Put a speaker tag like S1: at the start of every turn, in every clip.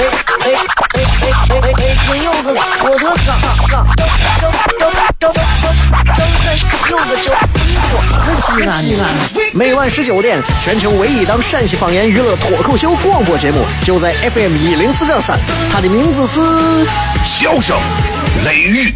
S1: 哎哎哎！北京有个郭德纲，张张张张张张有个叫李波，西安西安。每晚十九点，全球唯一档陕西方言娱乐脱口秀广播节目，就在 FM 一零四点三。它的名字是《
S2: 笑声雷雨》，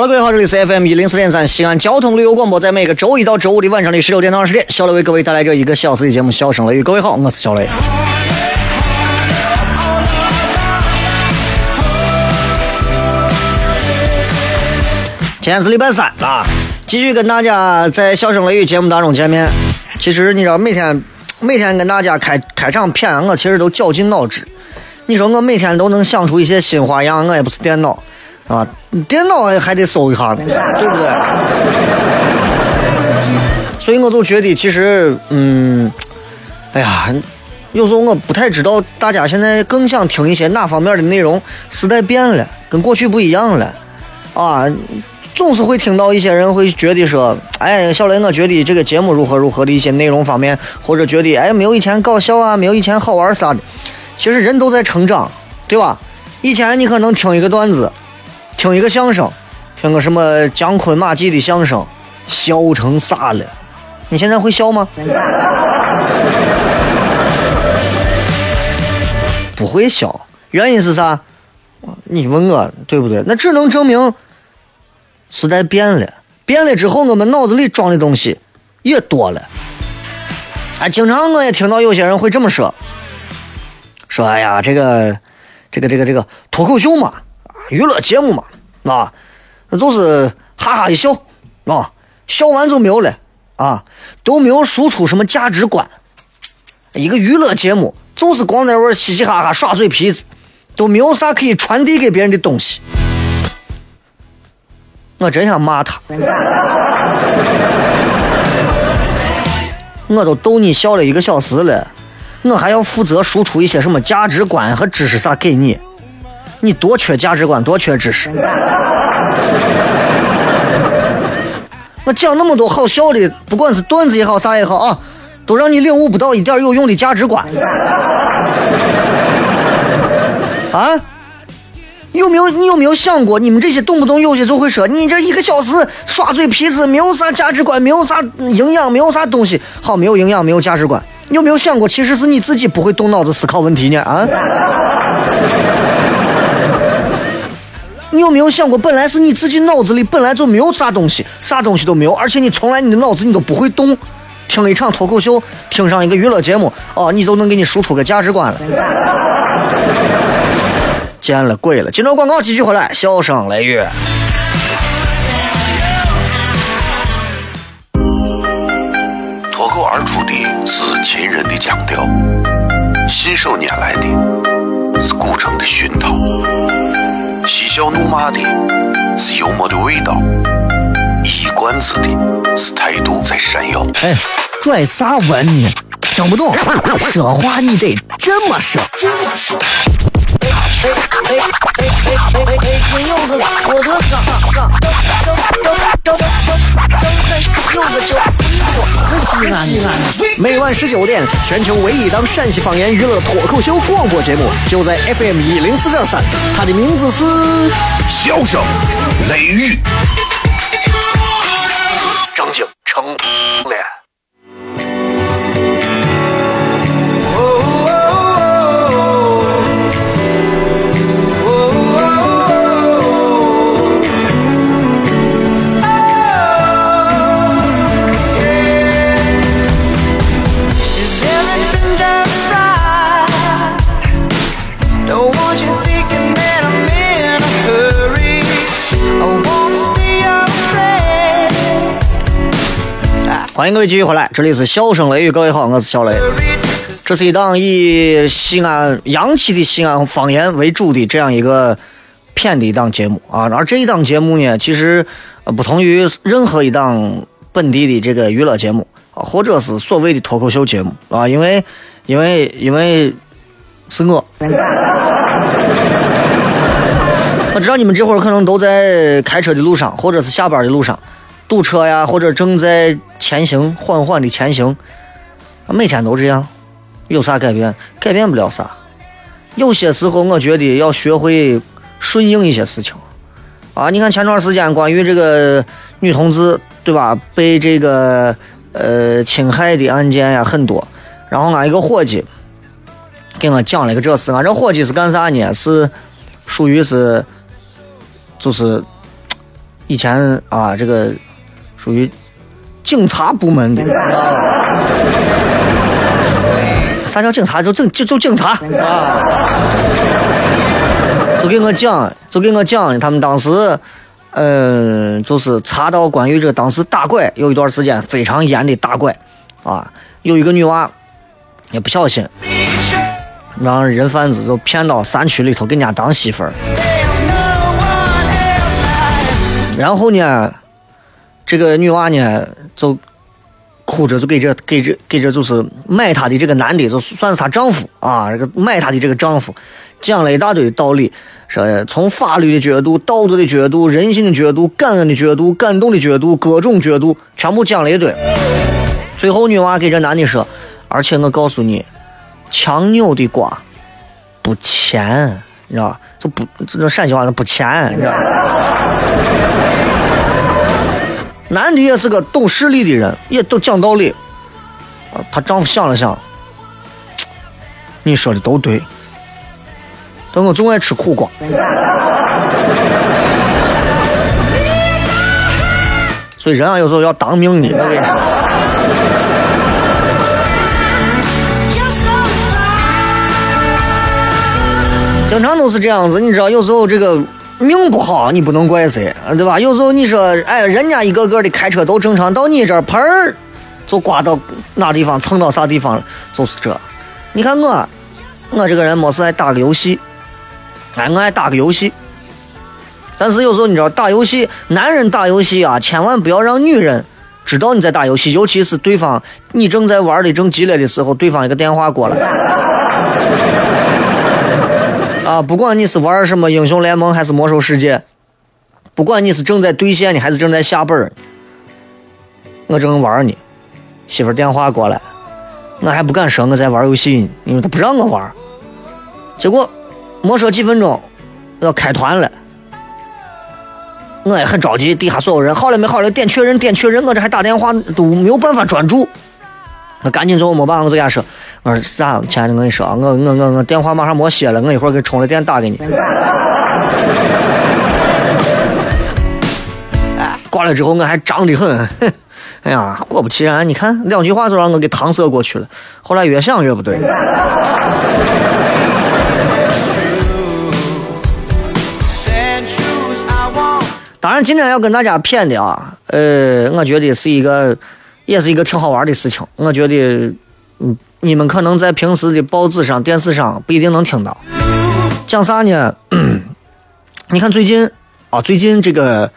S1: 好了，各位好，这里是 FM 一零四点三西安交通旅游广播，在每个周一到周五的晚上的十六点到二十点，小雷为各位带来这一个小时的节目《笑声雷雨》。各位好，我是小雷。今天是礼拜三啊，继续跟大家在《笑声雷雨》节目当中见面。其实你知道，每天每天跟大家开开场片，我其实都绞尽脑汁。你说我每天都能想出一些新花样，我也不是电脑。啊，电脑还得搜一下呢，对不对？所以我就觉得，其实，嗯，哎呀，有时候我不太知道大家现在更想听一些哪方面的内容。时代变了，跟过去不一样了，啊，总是会听到一些人会觉得说，哎，小雷，我觉得这个节目如何如何的一些内容方面，或者觉得，哎，没有以前搞笑啊，没有以前好玩啥的。其实人都在成长，对吧？以前你可能听一个段子。听一个相声，听个什么姜昆马季的相声，笑成啥了？你现在会笑吗？不会笑，原因是啥？你问我对不对？那只能证明时代变了，变了之后我们脑子里装的东西也多了。哎，经常我也听到有些人会这么说，说哎呀，这个，这个，这个，这个脱口秀嘛。娱乐节目嘛，啊，就是哈哈一笑，啊，笑完就没有了，啊，都没有输出什么价值观。一个娱乐节目就是光在玩嘻嘻哈哈耍嘴皮子，都没有啥可以传递给别人的东西。我真想骂他，我都逗你笑了一个小时了，我还要负责输出一些什么价值观和知识啥给你。你多缺价值观，多缺知识。我讲那么多好笑的，不管是段子也好，啥也好啊，都让你领悟不到一点有用的价值观。啊？有没有？你有没有想过，你们这些动不动有些就会说，你这一个小时耍嘴皮子，没有啥价值观，没有啥营养，没有啥东西。好，没有营养，没有价值观。你有没有想过，其实是你自己不会动脑子思考问题呢？啊？你有没有想过，本来是你自己脑子里本来就没有啥东西，啥东西都没有，而且你从来你的脑子你都不会动。听了一场脱口秀，听上一个娱乐节目，哦，你就能给你输出个价值观了。见了鬼了！今朝广告继续回来，笑声雷雨。
S2: 脱口而出的是秦人的腔调，信手拈来的是古城的熏陶。嬉笑怒骂的是幽默的味道，一冠子的是态度在闪耀。
S1: 哎，拽啥文呢？听不懂，说话你得这么说。北北北北北北京有个郭德纲，纲正正正正正正有个叫李波，西安西安。每晚十九点，全球唯一档陕西方言娱乐脱口秀广播节目，就在 FM 一零四点三，它的名字是《
S2: 笑声雷雨》。
S1: 正经成脸。欢迎各位继续回来，这里是笑声雷雨，各位好，我是小雷。这是一档以西安洋气的西安方言为主的这样一个片的一档节目啊。而这一档节目呢，其实不同于任何一档本地的这个娱乐节目啊，或者是所谓的脱口秀节目啊，因为因为因为是我。我知道你们这会儿可能都在开车的路上，或者是下班的路上，堵车呀，或者正在前行，缓缓的前行。每天都这样，有啥改变？改变不了啥。有些时候，我觉得要学会顺应一些事情。啊，你看前段时间关于这个女同志，对吧？被这个呃侵害的案件呀很多。然后俺一个伙计给我讲了一个这事，俺这伙计是干啥呢？是属于是就是以前啊这个属于警察部门的。啥叫警察？就警就就警察啊！就给我讲，就给我讲，他们当时，嗯，就是查到关于这当时打拐有一段时间非常严的打拐，啊，有一个女娃也不小心让人贩子就骗到山区里头给人家当媳妇儿然后呢，这个女娃呢就哭着就给这给这给这就是买她的这个男的，就算是她丈夫啊，这个买她的这个丈夫讲了一大堆道理，说从法律的角度、道德的角度、人性的角度、感恩的角度、感动的角度，各种角度全部讲了一堆。最后女娃给这男的说，而且我告诉你，强扭的瓜不甜，你知道吧？就不这陕西话不甜，你知道吧？男的也是个懂事理的人，也都讲道理。啊，她丈夫想了想，你说的都对，但我总爱吃苦瓜。所以人啊，有时候要当命的。我跟你说，经常都是这样子。你知道，有时候这个命不好，你不能怪谁，对吧？有时候你说，哎，人家一个个的开车都正常，到你这儿盆儿就刮到哪地方，蹭到啥地方了，就是这。你看我，我这个人没事爱打个游戏，哎，我爱打个游戏。但是有时候你知道，打游戏，男人打游戏啊，千万不要让女人知道你在打游戏，尤其是对方你正在玩的正激烈的时候，对方一个电话过来。啊，不管你是玩什么英雄联盟还是魔兽世界，不管你是正在对线呢还是正在下本儿，我正玩呢，媳妇儿电话过来，我还不敢说我在玩游戏呢，因为他不让我玩。结果没说几分钟要开团了，我也很着急，底下所有人好了没好了，点确认点确认，我这还打电话都没有办法专注。我赶紧最后没办法，我就跟他说：“我说啥，亲爱的，我跟你说啊，我我我我电话马上没歇了，我一会儿给充了电打给你。”挂了之后我还张得很，哼哎呀，果不其然，你看两句话就让我给搪塞过去了。后来越想越不对。当然，今天要跟大家谝的啊，呃，我觉得是一个，也是一个挺好玩的事情。我觉得，嗯，你们可能在平时的报纸上、电视上不一定能听到。讲啥呢？你看最近啊，最近这个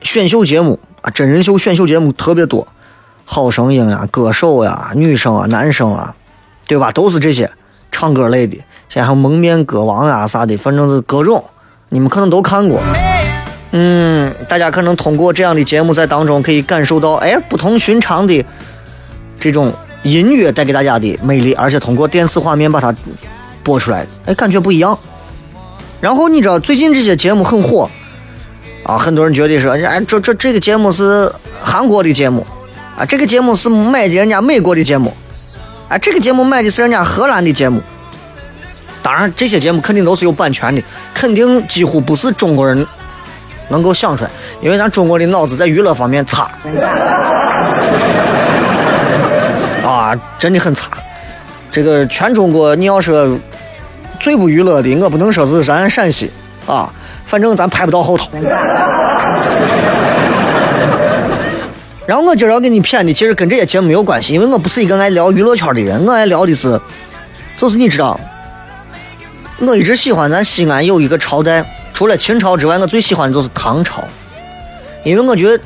S1: 选秀节目啊，真人秀选秀节目特别多，好声音啊、歌手呀、女生啊、男生啊，对吧？都是这些唱歌类的。现在还有蒙面歌王啊啥的，反正是各种，你们可能都看过。嗯，大家可能通过这样的节目在当中可以感受到，哎，不同寻常的这种音乐带给大家的魅力，而且通过电视画面把它播出来，哎，感觉不一样。然后你知道最近这些节目很火啊，很多人觉得说，哎，这这这个节目是韩国的节目啊，这个节目是买的人家美国的节目，啊，这个节目买的是人家荷兰的节目。当然，这些节目肯定都是有版权的，肯定几乎不是中国人能够想出来，因为咱中国的脑子在娱乐方面差，啊，真的很差。这个全中国，你要说最不娱乐的，我不能说是咱陕西啊，反正咱排不到后头。然后我今儿要给你谝的，其实跟这些节目没有关系，因为我不是一个爱聊娱乐圈的人，我爱聊的是，就是你知道，我一直喜欢咱西安有一个朝代，除了秦朝之外，我最喜欢的就是唐朝，因为我觉得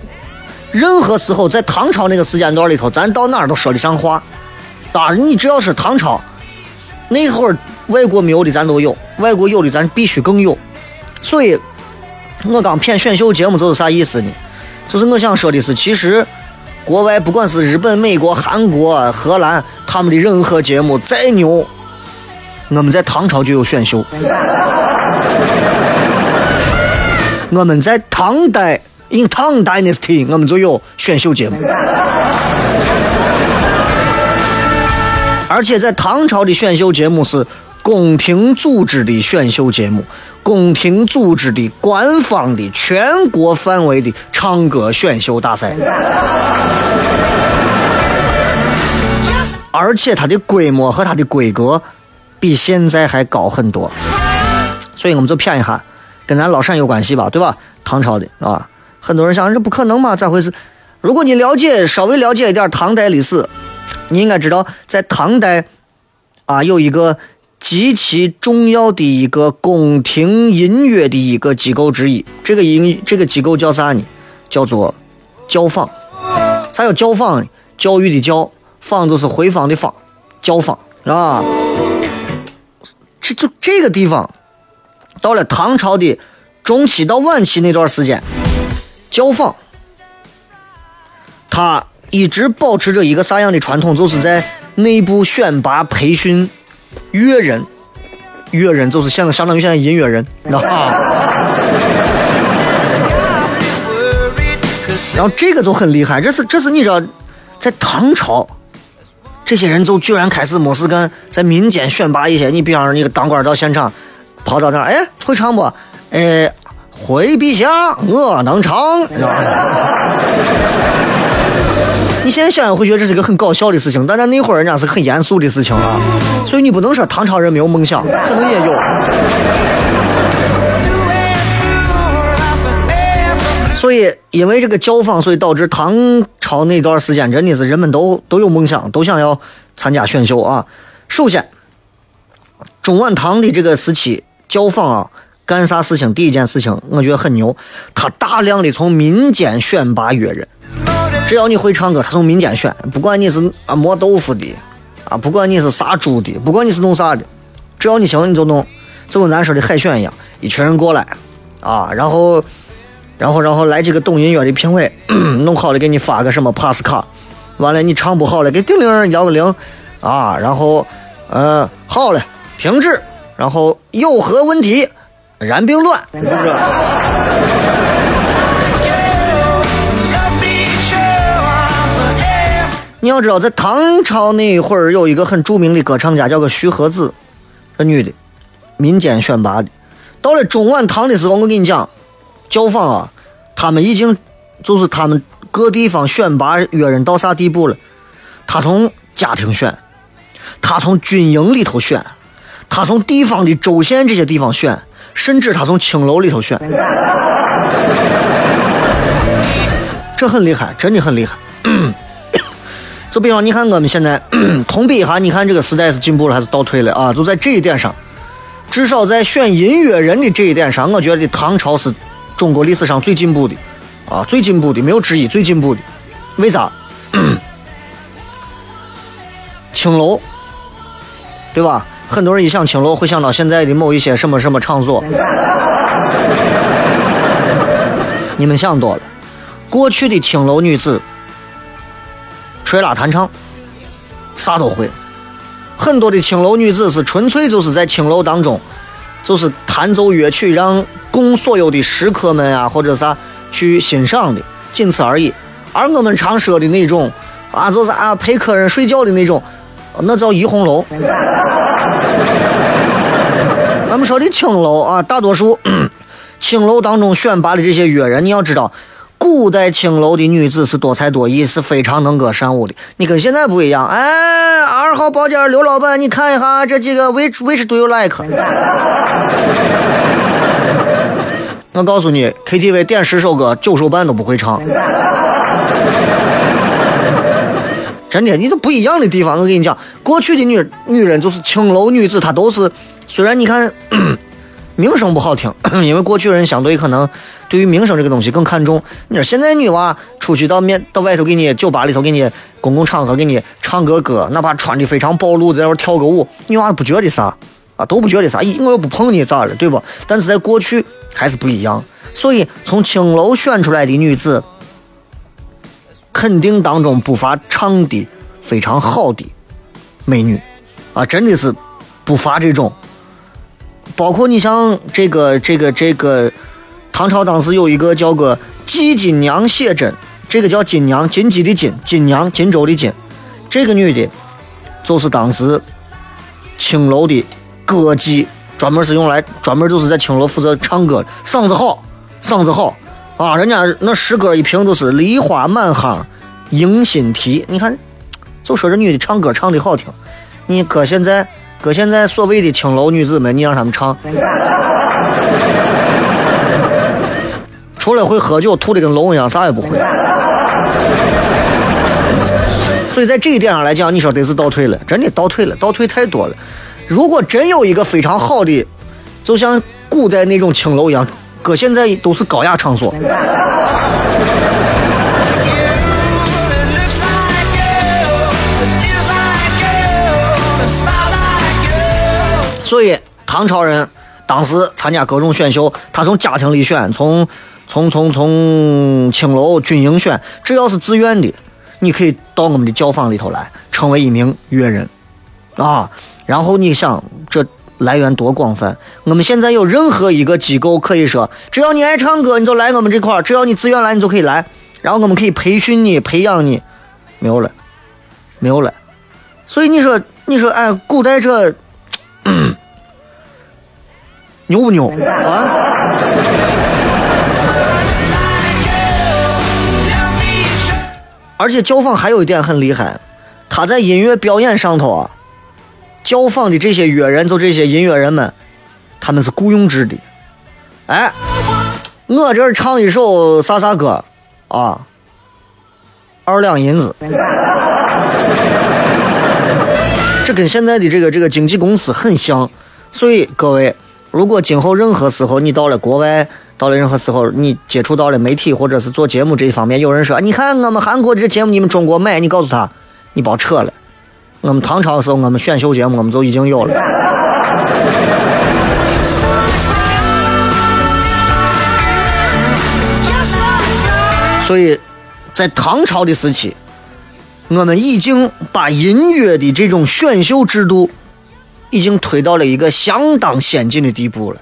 S1: 任何时候在唐朝那个时间段里头，咱到哪儿都说得上话。当然，你只要是唐朝，那会儿外国没有的咱都有，外国有的咱必须更有。所以，我刚谝选秀节目就是啥意思呢？就是我想说的是，其实国外不管是日本、美国、韩国、荷兰，他们的任何节目再牛，我们在唐朝就有选秀。我们在唐代，in Tang Dynasty，我们就有选秀节目。而且在唐朝的选秀节目是宫廷组织的选秀节目，宫廷组织的官方的全国范围的唱歌选秀大赛，而且它的规模和它的规格比现在还高很多，所以我们就谝一下，跟咱老陕有关系吧，对吧？唐朝的啊，很多人想这不可能嘛，咋回事？如果你了解稍微了解一点唐代历史，你应该知道，在唐代啊，有一个极其重要的一个宫廷音乐的一个机构之一。这个音这个机构叫啥呢？叫做教坊。啥叫教坊？教育的教，坊就是回坊的坊，教坊啊。这就这个地方，到了唐朝的中期到晚期那段时间，教坊，它一直保持着一个啥样的传统？就是在内部选拔培训乐人，乐人就是相相当于现在音乐人，啊。然后这个就很厉害，这是这是你知道，在唐朝，这些人就居然开始没事干，在民间选拔一些，你比方说你个当官到现场，跑到那儿，哎，会唱不？哎，回陛下，我能唱，你知道吗？你现在想想会觉得这是一个很搞笑的事情，但在那会儿人家是很严肃的事情啊，所以你不能说唐朝人没有梦想，可能也有。所以因为这个教坊，所以导致唐朝那段时间真的是人们都都有梦想，都想要参加选秀啊。首先，中晚唐的这个时期，教坊啊干啥事情？第一件事情我觉得很牛，他大量的从民间选拔乐人。只要你会唱歌，他从民间选，不管你是啊磨豆腐的，啊不管你是杀猪的，不管你是弄啥的，只要你行你就弄，就跟咱说的海选一样，一群人过来，啊，然后，然后然后来几个懂音乐的评委，弄好了给你发个什么 pass 卡，完了你唱不好了给叮铃摇个铃，啊，然后，呃好了停止，然后有何问题，然并卵，是不是？你要知道，在唐朝那会儿，有一个很著名的歌唱家，叫个徐和子，这女的，民间选拔的。到了中晚唐的时候，我跟你讲，教坊啊，他们已经就是他们各地方选拔乐人到啥地步了？他从家庭选，他从军营里头选，他从地方的州县这些地方选，甚至他从青楼里头选。这很厉害，真的很厉害。就比方你看我们现在 同比一下，你看这个时代是进步了还是倒退了啊？就在这一点上，至少在选音乐人的这一点上，我觉得唐朝是中国历史上最进步的啊，最进步的没有之一，最进步的。为啥？青楼，对吧？很多人一想青楼，会想到现在的某一些什么什么场所。你们想多了，过去的青楼女子，吹拉弹唱，啥都会。很多的青楼女子是纯粹就是在青楼当中，就是弹奏乐曲，让供所有的食客们啊或者啥去欣赏的，仅此而已。而我们常说的那种啊，就是啊陪客人睡觉的那种，那叫怡红楼。咱们说的青楼啊，大多数青楼当中选拔的这些乐人，你要知道，古代青楼的女子是多才多艺，是非常能歌善舞的。你跟现在不一样，哎，二号包间刘老板，你看一下这几个 which which do you like？我告诉你，KTV 点十首歌，九首半都不会唱。真的，你都不一样的地方。我跟你讲，过去的女女人就是青楼女子，她都是虽然你看 名声不好听，因为过去人相对可能对于名声这个东西更看重。你说现在女娃出去到面到外头给你酒吧里头给你公共场合给你唱个歌，哪怕穿的非常暴露，在那儿跳个舞，女娃不觉得啥啊，都不觉得啥。我又不碰你咋了，对不？但是在过去还是不一样。所以从青楼选出来的女子。肯定当中不乏唱的非常好的美女，啊，真的是不乏这种。包括你像这个这个这个，唐朝当时有一个叫个季金娘写真，这个叫金娘，金鸡的金，金娘，金州的金。这个女的，就是当时青楼的歌姬，专门是用来专门就是在青楼负责唱歌，嗓子好，嗓子好。啊，人家那诗歌一评都是梨花满行迎新啼，你看，就说这女的唱歌唱的好听。你搁现在，搁现在所谓的青楼女子们，你让他们唱，除了会喝酒吐的跟龙一样，啥也不会。所以在这一点上来讲，你说得是倒退了，真的倒退了，倒退太多了。如果真有一个非常好的，就像古代那种青楼一样。搁现在都是高雅场所，所以唐朝人当时参加各种选秀，他从家庭里选，从从从从青楼军营选，只要是自愿的，你可以到我们的教坊里头来，成为一名乐人，啊，然后你想。来源多广泛，我们现在有任何一个机构可以说，只要你爱唱歌，你就来我们这块儿；只要你自愿来，你就可以来。然后我们可以培训你、培养你，没有了，没有了。所以你说，你说，哎，古代这 牛不牛啊？而且教坊还有一点很厉害，他在音乐表演上头啊。教坊的这些乐人，就这些音乐人们，他们是雇佣制的。哎，我这儿唱一首啥啥歌啊，二两银子。这跟现在的这个这个经纪公司很像。所以各位，如果今后任何时候你到了国外，到了任何时候你接触到了媒体或者是做节目这一方面，有人说，你看我们韩国的节目你们中国买，你告诉他，你别扯了。我们唐朝的时候，我们选秀节目我们就已经有了。所以，在唐朝的时期，我们已经把音乐的这种选秀制度，已经推到了一个相当先进的地步了。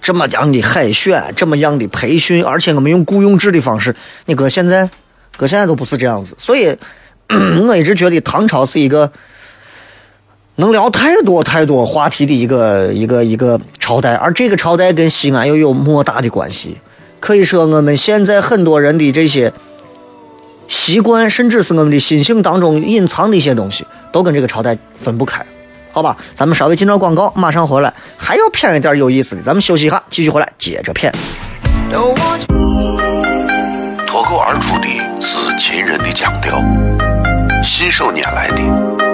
S1: 这么样的海选，这么样的培训，而且我们用雇佣制的方式，你搁现在，搁现在都不是这样子。所以，我一直觉得唐朝是一个。能聊太多太多话题的一个一个一个朝代，而这个朝代跟西安又有莫大的关系。可以说，我们现在很多人的这些习惯，甚至是我们的心性当中隐藏的一些东西，都跟这个朝代分不开。好吧，咱们稍微进段广告，马上回来，还要骗一点有意思的。咱们休息一下，继续回来接着骗。
S2: 脱口而出的是秦人的腔调，信手拈来的。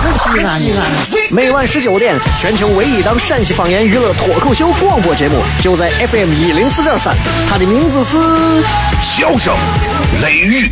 S1: 西安西安。每晚十九点，全球唯一档陕西方言娱乐脱口秀广播节目，就在 FM 一零四点三，它的名字是。
S2: 笑声雷雨，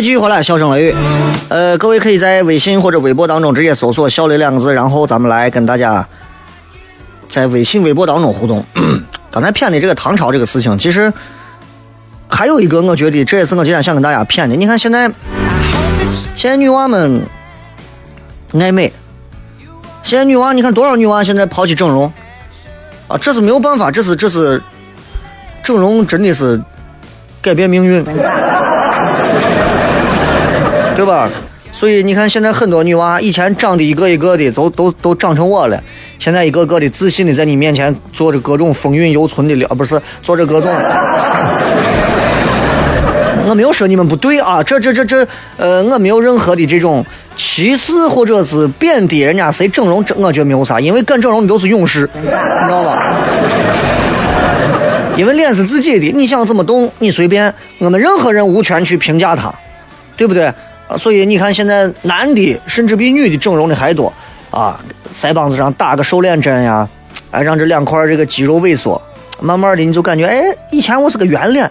S1: 位继续回来，笑声雷雨。呃，各位可以在微信或者微博当中直接搜索“笑雷”两个字，然后咱们来跟大家在微信、微博当中互动。刚才骗的这个唐朝这个事情，其实还有一个，我觉得这也是我今天想跟大家骗的。你看现在，现在女娃们爱美，现在女娃，你看多少女娃现在抛弃整容啊，这是没有办法，这是这是整容真的是改变命运。对吧？所以你看，现在很多女娃以前长得一个一个的，都都都长成我了，现在一个个的自信的在你面前做着各种风韵犹存的了，不是做着各种。我没有说你们不对啊，这这这这，呃，我没有任何的这种歧视或者是贬低人家谁整容，这我觉得没有啥，因为敢整容的都是勇士，你知道吧？因为脸是自己的，你想怎么动你随便，我们任何人无权去评价他，对不对？所以你看现在男的甚至比女的整容的还多啊，腮帮子上打个瘦脸针呀，哎，让这两块这个肌肉萎缩，慢慢的你就感觉，哎，以前我是个圆脸，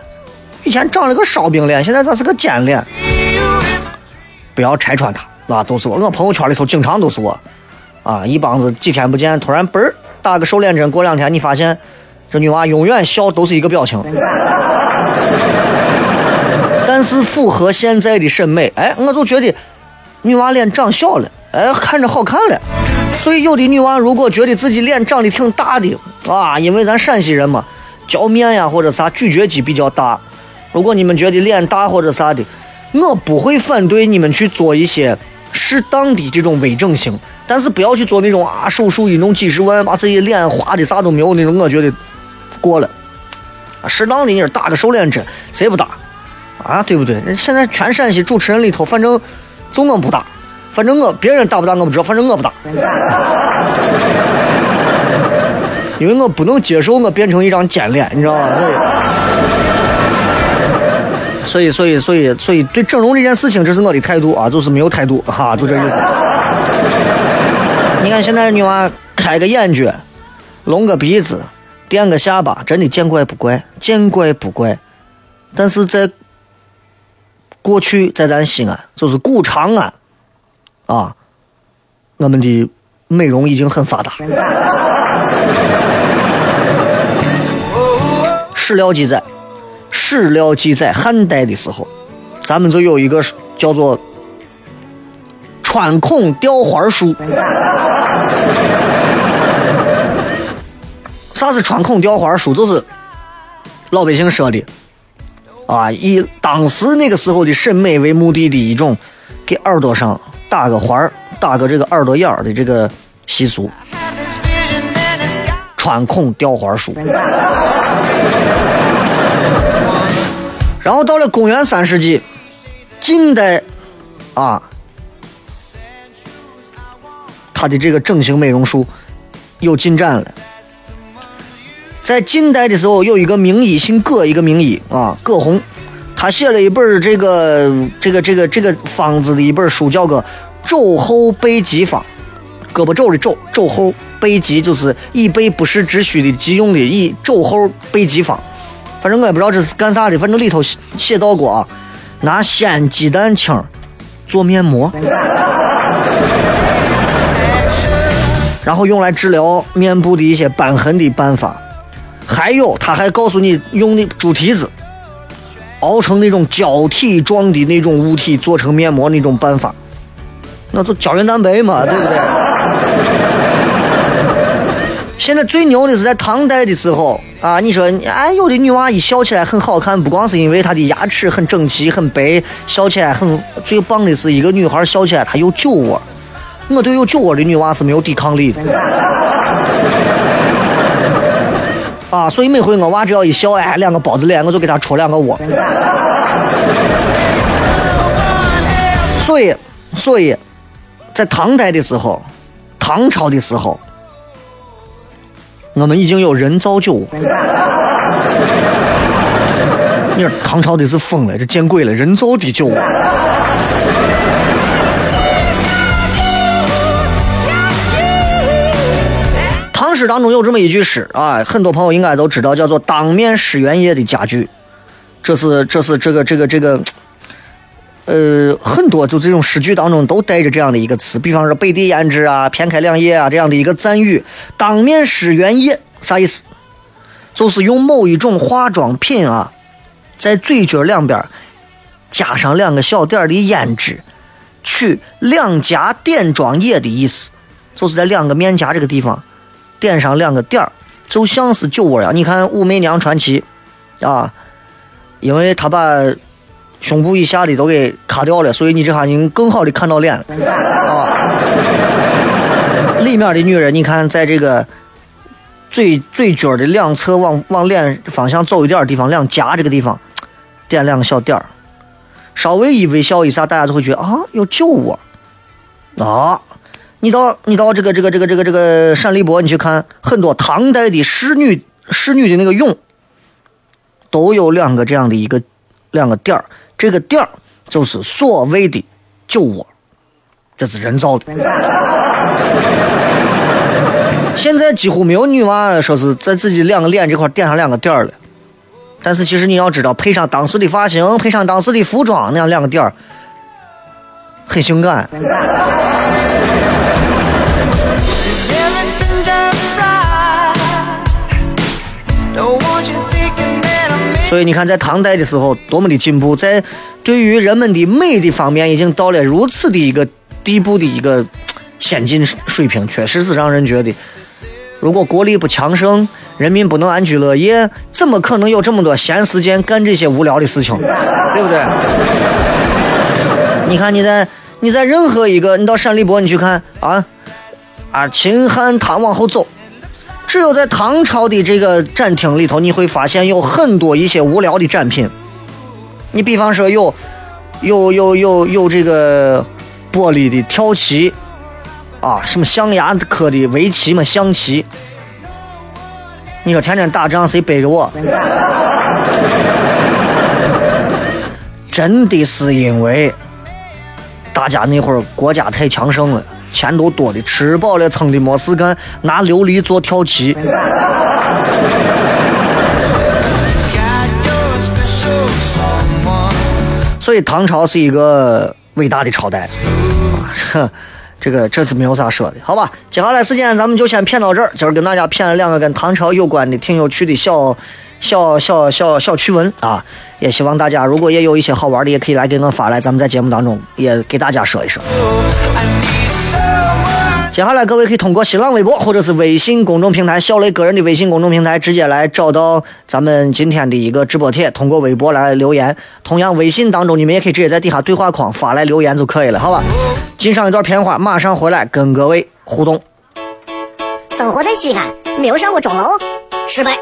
S1: 以前长了个烧饼脸，现在咋是个尖脸？不要拆穿他，啊，都是我，我朋友圈里头经常都是我，啊，一帮子几天不见，突然嘣儿打个瘦脸针，过两天你发现这女娃永远笑都是一个表情。但是符合现在的审美，哎，我就觉得女娃脸长小了，哎，看着好看了。所以有的女娃如果觉得自己脸长得挺大的啊，因为咱陕西人嘛，嚼面呀或者啥咀嚼肌比较大。如果你们觉得脸大或者啥的，我不会反对你们去做一些适当的这种微整形，但是不要去做那种啊手术一弄几十万把自己脸花的啥都没有那种，我觉得过了。啊，适当的你打个瘦脸针，谁不打？啊，对不对？现在全陕西主持人里头，反正就我不打，反正我别人打不打我不知道，反正我不打，因为我不能接受我变成一张尖脸，你知道吗？所以，所以，所以，所以，所以对整容这件事情，这是我的态度啊，就是没有态度哈，就这意思。你看现在女娃开个眼角，隆个鼻子，垫个下巴，真的见怪不怪，见怪不怪。但是在过去，在咱西安，就是古长安，啊，我们的美容已经很发达。史料记载，史料记载，汉代的时候，咱们就有一个叫做穿孔吊环术。啥是穿孔吊环术？就是老百姓说的。啊，以当时那个时候的审美为目的的一种，给耳朵上打个环儿、打个这个耳朵眼儿的这个习俗，穿孔吊环术。然后到了公元三世纪，近代，啊，他的这个整形美容术有进展了。在近代的时候，有一个名医姓葛，一个名医啊，葛洪，他写了一本这个这个这个这个方子的一本书，叫个《肘后备急方》，胳膊肘的肘，肘后备急就是以备不时之需的急用的，以肘后备急方。反正我也不知道这是干啥的，反正里头写到过啊，拿鲜鸡蛋清做面膜，然后用来治疗面部的一些瘢痕的办法，还有他还告诉你用那猪蹄子熬成那种胶体状的那种物体做成面膜那种办法，那就胶原蛋白嘛，对不对？现在最牛的是在唐代的时候啊，你说哎，有的女娃一笑起来很好看，不光是因为她的牙齿很整齐很白，笑起来很最棒的是一个女孩笑起来她有酒窝。我对有酒窝的女娃是没有抵抗力的。啊，所以每回我娃只要一笑，哎，两个包子脸，我就给他戳两个窝。所以，所以，在唐代的时候，唐朝的时候，我们已经有人造酒窝。你说唐朝的是疯了，这见鬼了，人造的酒诗当中有这么一句诗啊，很多朋友应该都知道，叫做“当面施原液”的佳句。这是这是这个这个这个，呃，很多就这种诗句当中都带着这样的一个词，比方说“北地胭脂”啊，“偏开两叶”啊这样的一个赞誉。当面施原液啥意思？就是用某一种化妆品啊，在嘴角两边加上两个小点的胭脂，取两颊点妆液的意思，就是在两个面颊这个地方。点上两个点儿，就像是酒窝呀。你看《武媚娘传奇》，啊，因为他把胸部以下的都给卡掉了，所以你这下能更好的看到脸啊。里面的女人，你看在这个嘴嘴角的两侧往往脸方向走一点的地方，两颊这个地方点两个小点儿，稍微一微笑一下，大家就会觉得啊，有酒窝啊。你到你到这个这个这个这个这个陕历博，你去看很多唐代的仕女仕女的那个俑，都有两个这样的一个两个点儿，这个点儿就是所谓的酒窝，这是人造的。现在几乎没有女娃说是在自己两个脸这块点上两个点儿了，但是其实你要知道，配上当时的发型，配上当时的服装，那样两个点儿很性感。所以你看，在唐代的时候多么的进步，在对于人们的美的方面已经到了如此的一个地步的一个先进水平，确实是让人觉得，如果国力不强盛，人民不能安居乐业，怎么可能有这么多闲时间干这些无聊的事情，对不对？你看你在你在任何一个，你到陕历博你去看啊啊，秦汉唐往后走，只有在唐朝的这个展厅里头，你会发现有很多一些无聊的展品。你比方说有有有有有这个玻璃的跳棋啊，什么象牙刻的围棋嘛，象棋。你说天天打仗谁背着我？真的是因为大家那会儿国家太强盛了，钱都多的吃饱了撑的没事干，拿琉璃做跳棋。所以唐朝是一个伟大的朝代，啊，这个这是没有啥说的，好吧？接下来时间咱们就先骗到这儿，今儿跟大家骗了两个跟唐朝有关的挺有趣的小小小小小趣闻啊，也希望大家如果也有一些好玩的，也可以来给我发来，咱们在节目当中也给大家说一说。接下来各位可以通过新浪微博或者是微信公众平台小雷个人的微信公众平台直接来找到咱们今天的一个直播帖，通过微博来留言。同样，微信当中你们也可以直接在底下对话框发来留言就可以了，好吧？进上一段片花，马上回来跟各位互动。
S3: 生活在西安，没有上过钟楼，失败；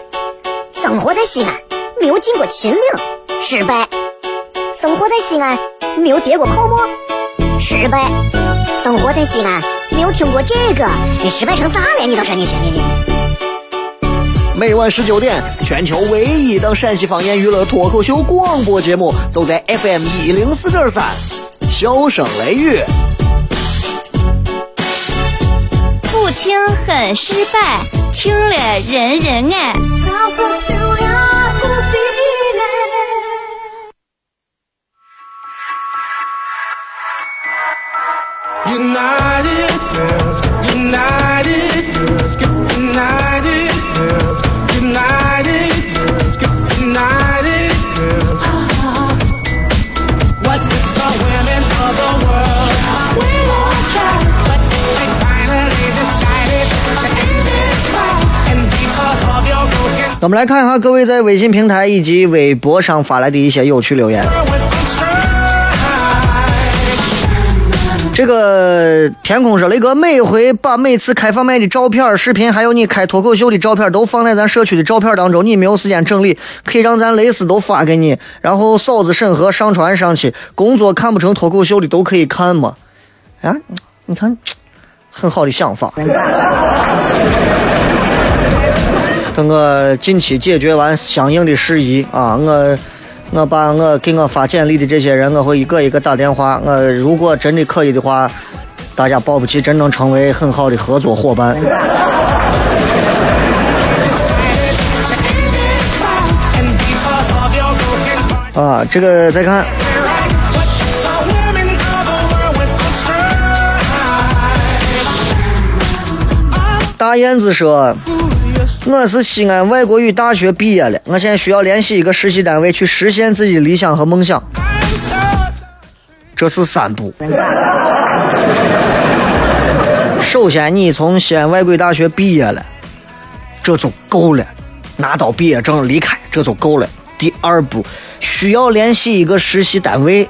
S3: 生活在西安，没有进过秦岭，失败；生活在西安，没有跌过泡沫，失败；生活在西安，没有听过这个，你失败成啥了？你倒是你先你你。
S1: 每晚十九点，全球唯一档陕西方言娱乐脱口秀广播节目，就在 FM 一零四点三，笑声雷雨。
S4: 不听很失败，听了人人爱。
S5: United girls, United girls, get United girls, United girls, get United girls. What if the women of the world we all try, but they finally decided to end this fight, and because of your broken
S1: 那我们来看一下各位在微信平台以及微博上发来的一些有趣留言。这个天空说：“雷哥，每回把每次开放麦的照片、视频，还有你开脱口秀的照片，都放在咱社区的照片当中。你没有时间整理，可以让咱蕾丝都发给你，然后嫂子审核上传上去。工作看不成脱口秀的都可以看嘛？啊，你看，很好的想法。等我近期解决完相应的事宜啊，我我把我给我发简历的这些人，我会一个一个打电话。我如果真的可以的话，大家保不齐真能成为很好的合作伙伴。啊，这个再看，大燕子说。我是西安外国语大学毕业了，我现在需要联系一个实习单位去实现自己的理想和梦想。这是三步。首先，你从西安外国语大学毕业了，这就够了，拿到毕业证离开，这就够了。第二步，需要联系一个实习单位，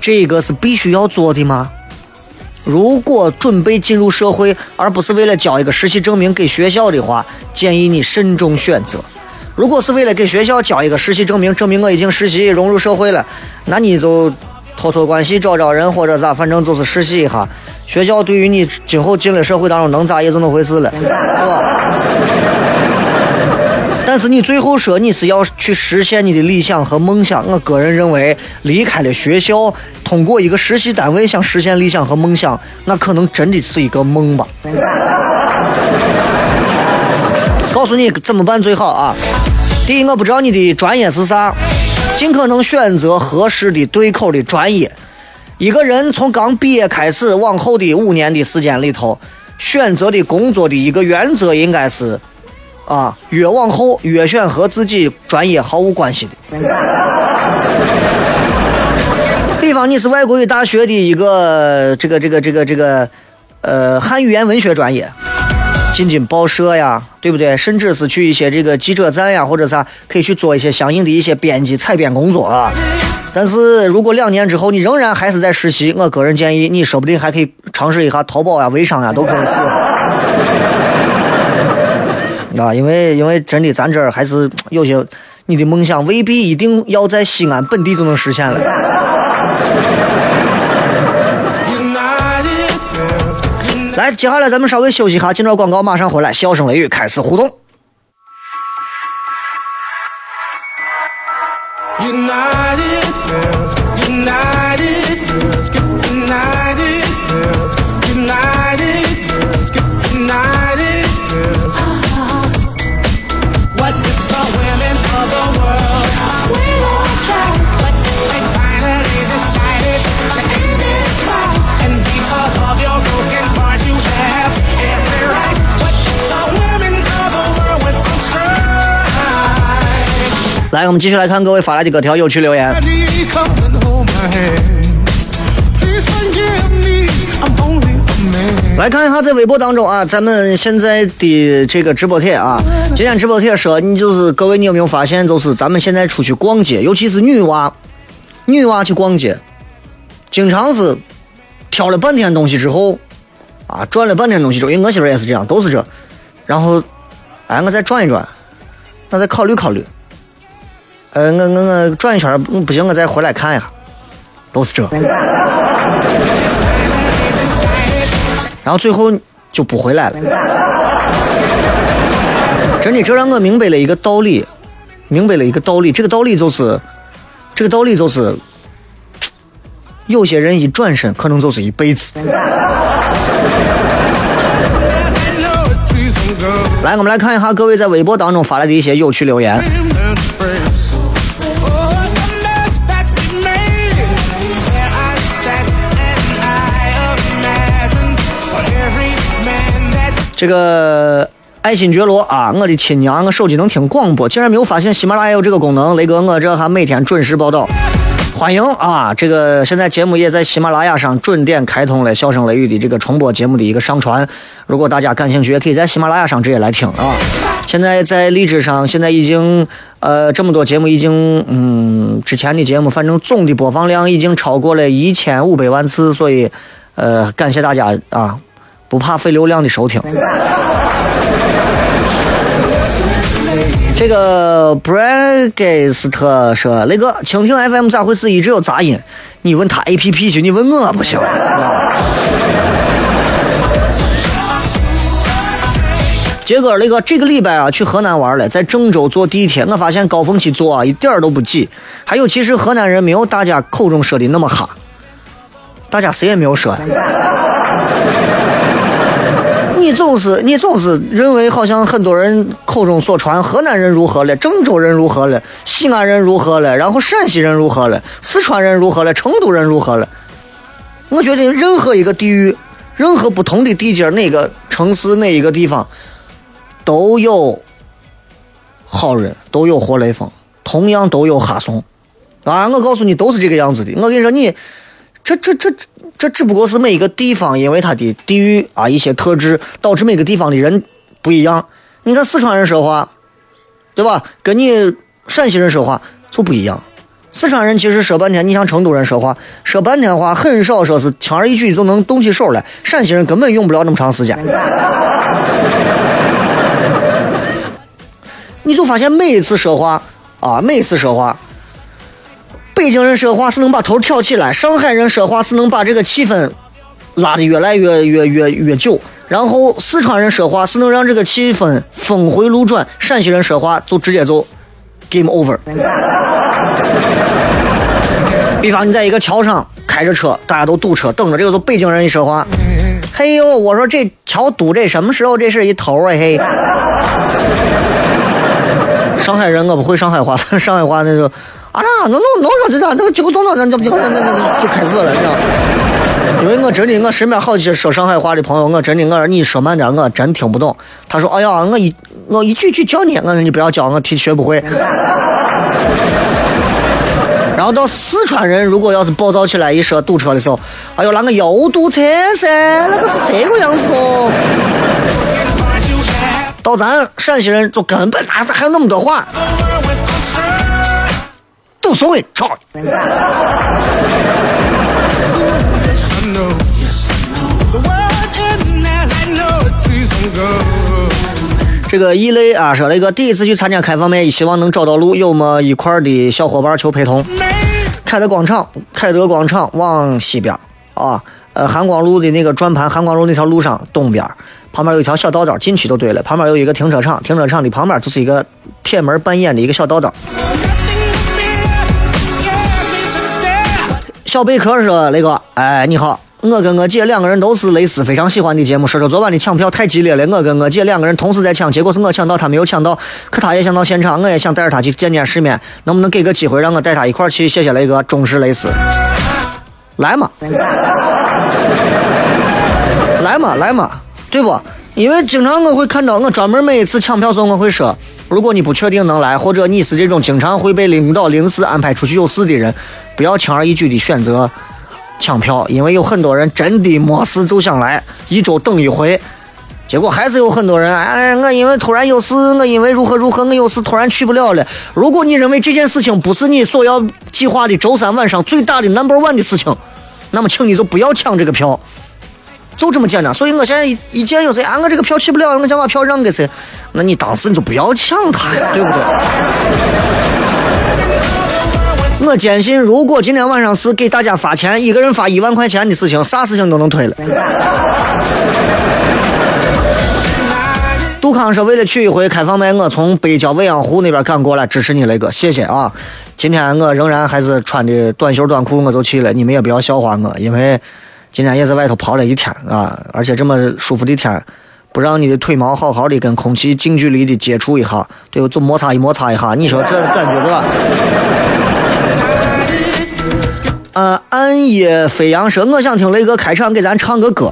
S1: 这个是必须要做的吗？如果准备进入社会，而不是为了交一个实习证明给学校的话，建议你慎重选择。如果是为了给学校交一个实习证明，证明我已经实习融入社会了，那你就托托关系找找人或者咋，反正就是实习一下。学校对于你今后进了社会当中能咋也就那回事了，是吧？但是你最后说你是要去实现你的理想和梦想，我个人认为离开了学校，通过一个实习单位想实现理想和梦想，那可能真的是一个梦吧。告诉你怎么办最好啊！第一，我不知道你的专业是啥，尽可能选择合适的对口的专业。一个人从刚毕业开始，往后的五年的时间里头，选择的工作的一个原则应该是，啊，越往后越选和自己专业毫无关系的。比方你是外国语大学的一个这个这个这个这个，呃，汉语言文学专业，进进报社呀，对不对？甚至是去一些这个记者站呀，或者啥，可以去做一些相应的一些编辑、采编工作啊。但是如果两年之后你仍然还是在实习，我个人建议你说不定还可以尝试一下淘宝呀、微商呀，都可以试。啊，因为因为真的咱这儿还是有些你的梦想未必一定要在西安本地就能实现了。来，接下来咱们稍微休息一下，进段广告，马上回来，笑声雷雨开始互动。
S5: United girls, United
S1: 来，我们继续来看各位发来的各条有趣留言。来看一下在微博当中啊，咱们现在的这个直播贴啊，今天直播贴说，你就是各位，你有没有发现，就是咱们现在出去逛街，尤其是女娃，女娃去逛街，经常是挑了半天东西之后，啊，转了半天东西之后，因为我媳妇也是这样，都是这，然后，哎，我再转一转，我再考虑考虑，呃，我我我转一圈不行，我再回来看一下，都是这。然后最后就不回来了。真的，这让我明白了一个道理，明白了一个道理。这个道理就是，这个道理就是，有些人一转身可能就是一辈子。来，我们来看一下各位在微博当中发来的一些有趣留言。这个爱新觉罗啊，我的亲娘，我手机能听广播，竟然没有发现喜马拉雅有这个功能。雷哥，我这还每天准时报道。欢迎啊！这个现在节目也在喜马拉雅上准点开通了笑声雷雨的这个重播节目的一个上传。如果大家感兴趣，也可以在喜马拉雅上直接来听啊。现在在荔枝上，现在已经呃这么多节目已经嗯之前的节目，反正总的播放量已经超过了一千五百万次，所以呃感谢大家啊，不怕费流量的收听。这个 Bragest 说：“雷哥，蜻蜓 FM 咋回事？一直有杂音。你问他 APP 去，你问我不行。杰哥，雷哥这个礼拜啊，去河南玩了，在郑州坐地铁，我发现高峰期坐啊一点都不挤。还有，其实河南人没有大家口中说的那么哈，大家谁也没有说。你总是你总是认为好像很多人口中所传河南人如何了，郑州人如何了，西安人如何了，然后陕西人如何了，四川人如何了，成都人如何了。我觉得任何一个地域，任何不同的地界，哪个城市哪一个地方，都有好人，都有活雷锋，同样都有哈怂。啊，我告诉你，都是这个样子的。我跟你说，你这这这这只不过是每一个地方因为它的地域啊一些特质，导致每个地方的人不一样。你看四川人说话，对吧？跟你陕西人说话就不一样。四川人其实说半天，你像成都人说话，说半天话很少说是轻而易举就能动起手来。陕西人根本用不了那么长时间。你就发现每一次说话啊，每一次说话，北京人说话是能把头挑起来，上海人说话是能把这个气氛拉得越来越越越越久，然后四川人说话是能让这个气氛峰回路转，陕西人说话就直接就 game over。比方你在一个桥上开着车，大家都堵车等着，这个时候北京人一说话，嘿呦，我说这桥堵这什么时候？这是一头啊嘿。上海人我不会上海话，上海话那就啊那那那说这样，这个几个动作那就就那那那就开始了，你知道。因为我真的，我身边好几些说上海话的朋友，我真的，我说你说慢点，我真听不懂。他说：“哎呀，我一我一句句教你，我说你不要教，我听学不会。”然后到四川人，如果要是暴躁起来，一说堵车的时候，哎呦，那个又堵车噻，那个是这个样子哦。到咱陕西人就根本哪还有那么多话，都所谓操。这个异类啊，说了一个第一次去参加开放麦，希望能找到路，有么一块的小伙伴求陪同。凯德广场，凯德广场往西边啊，呃，韩光路的那个转盘，韩光路那条路上东边，旁边有一条小道道，进去就对了。旁边有一个停车场，停车场的旁边就是一个铁门半掩的一个小道道。小贝壳说：“雷哥，哎，你好，我跟我姐两个人都是蕾丝非常喜欢的节目。说说昨晚的抢票太激烈了，我跟我姐两个人同时在抢，结果是我抢到，她没有抢到。可她也想到现场，我也想带着她去见见世面，能不能给个机会让我带她一块去？谢谢雷哥，忠实蕾丝，来嘛，来嘛，来嘛，对不？因为经常我会看到，我专门每一次抢票时候我会说，如果你不确定能来，或者你是这种经常会被领导临时安排出去有事的人，不要轻而易举的选择抢票，因为有很多人真的没事就想来，一周等一回，结果还是有很多人，哎，我因为突然有事，我因为如何如何，我有事突然去不了了。如果你认为这件事情不是你所要计划的周三晚上最大的 number one 的事情，那么请你就不要抢这个票。就这么简单，所以我现在一一见有谁啊，我这个票去不了，我想把票让给谁，那你当时你就不要抢他呀，对不对？我坚信，如果今天晚上是给大家发钱，一个人发一万块钱的事情，啥事情都能推了。杜康说：“为了去一回开放麦，我从北郊未央湖那边赶过来支持你雷哥，谢谢啊！今天我仍然还是穿的短袖短裤，我就去了，你们也不要笑话我，因为。”今天也在外头跑了一天啊，而且这么舒服的天，不让你的腿毛好好的跟空气近距离的接触一下，对吧？就摩擦一摩擦一下，你说这感觉对吧？啊，暗夜飞扬说，我想听雷哥开场给咱唱个歌。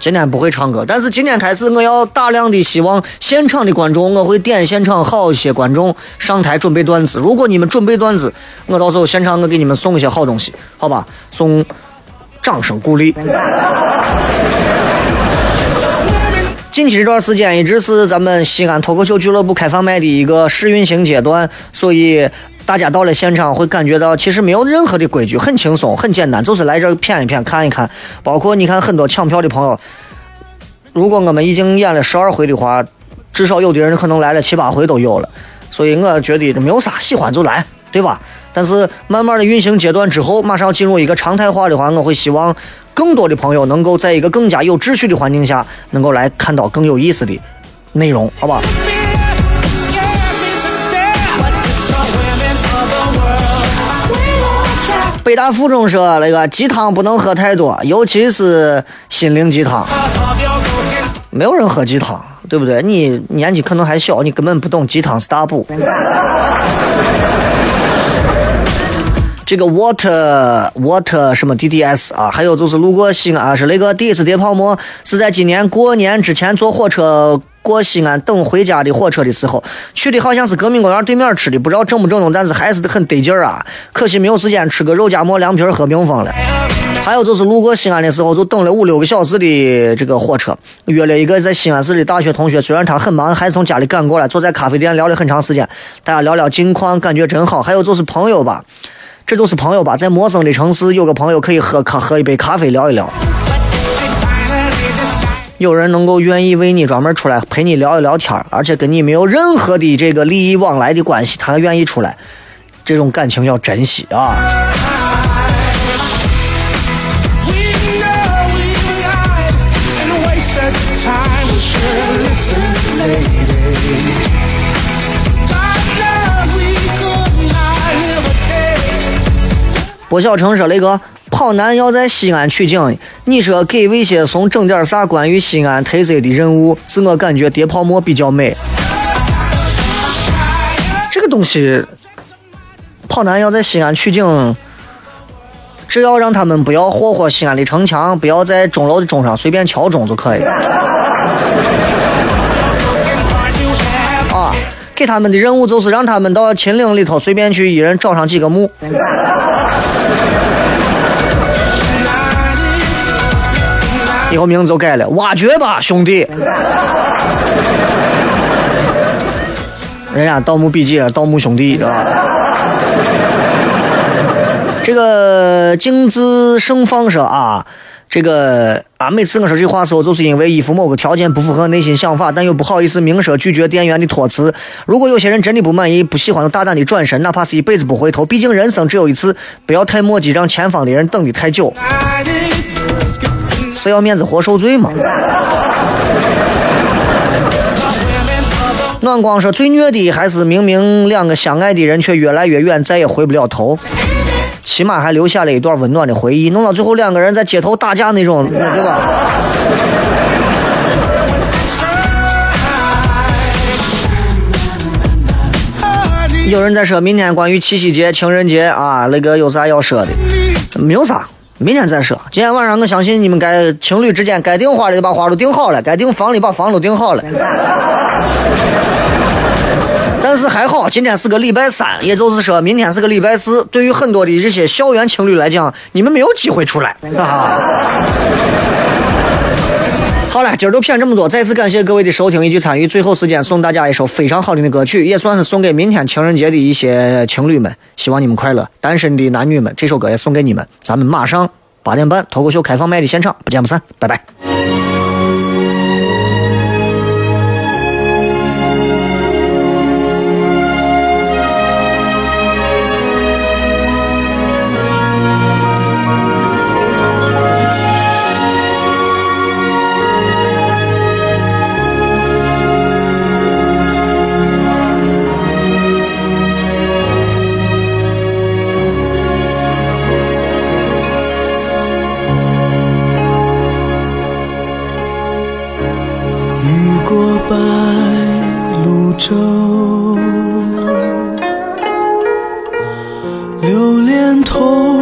S1: 今天不会唱歌，但是今天开始我要大量的希望现场的观众，我会点现场好些观众上台准备段子。如果你们准备段子，我到时候现场我给你们送一些好东西，好吧？送掌声鼓励。近期这段时间一直是咱们西安脱口秀俱乐部开放麦的一个试运行阶段，所以大家到了现场会感觉到其实没有任何的规矩，很轻松，很简单，就是来这儿谝一谝，看一看。包括你看很多抢票的朋友，如果我们已经演了十二回的话，至少有的人可能来了七八回都有了。所以我觉得没有啥，喜欢就来，对吧？但是慢慢的运行阶段之后，马上进入一个常态化的话，我会希望更多的朋友能够在一个更加有秩序的环境下，能够来看到更有意思的内容，好吧？北大附中说那个鸡汤不能喝太多，尤其是心灵鸡汤。没有人喝鸡汤，对不对？你年纪可能还小，你根本不懂鸡汤是大补。这个 water water 什么 DDS 啊，还有就是路过西安啊是那个第一次叠泡馍，是在今年过年之前坐火车过西安等回家的火车的时候，去的好像是革命公园对面吃的，不知道正不正宗，但是还是很得劲儿啊。可惜没有时间吃个肉夹馍凉皮儿喝冰峰了。还有就是路过西安的时候，就等了五六个小时的这个火车，约了一个在西安市的大学同学，虽然他很忙，还是从家里赶过来，坐在咖啡店聊了很长时间，大家聊聊近况，感觉真好。还有就是朋友吧，这就是朋友吧，在陌生的城市有个朋友可以喝咖喝一杯咖啡聊一聊，有人能够愿意为你专门出来陪你聊一聊天，而且跟你没有任何的这个利益往来的关系，他愿意出来，这种感情要珍惜啊。郭晓成说：“雷哥，跑男要在西安取景，你说给魏些松整点啥关于西安特色的任务？自我感觉叠泡沫比较美。这个东西，跑男要在西安取景，只要让他们不要霍霍西安的城墙，不要在钟楼的钟上随便敲钟就可以了。啊，给他们的任务就是让他们到秦岭里头随便去一人找上几个墓。”以后名字就改了，挖掘吧，兄弟。人家《盗墓笔记》《盗墓兄弟》是吧？这个精子盛放说啊，这个啊，每次我说这话的时候，就是因为衣服某个条件不符合内心想法，但又不好意思明说拒绝店员的托辞。如果有些人真的不满意、不喜欢，就大胆的转身，哪怕是一辈子不回头。毕竟人生只有一次，不要太磨叽，让前方的人等的太久。是要面子活受罪吗？暖光说最虐的还是明明两个相爱的人却越来越远，再也回不了头。起码还留下了一段温暖的回忆，弄到最后两个人在街头打架那种，对吧？有人在说明天关于七夕节、情人节啊，那个有啥要说的？没有啥，明天再说。今天晚上我相信你们该情侣之间该订花的把花都订好了，该订房的把房都订好了。但是还好，今天是个礼拜三，也就是说明天是个礼拜四。对于很多的这些校园情侣来讲，你们没有机会出来啊。好了，今儿就骗这么多，再次感谢各位的收听以及参与。最后时间送大家一首非常好听的歌曲，也算是送给明天情人节的一些情侣们，希望你们快乐。单身的男女们，这首歌也送给你们。咱们马上八点半脱口秀开放麦的现场，不见不散，拜拜。
S6: 白鹭洲留连，铜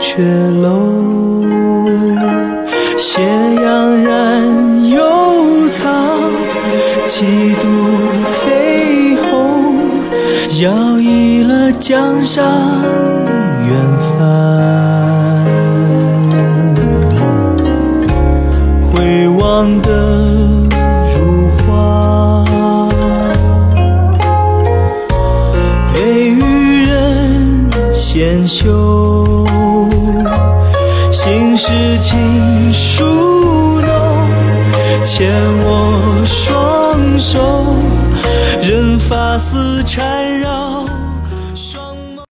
S6: 雀楼斜阳染幽草，几度飞鸿摇曳了江上。się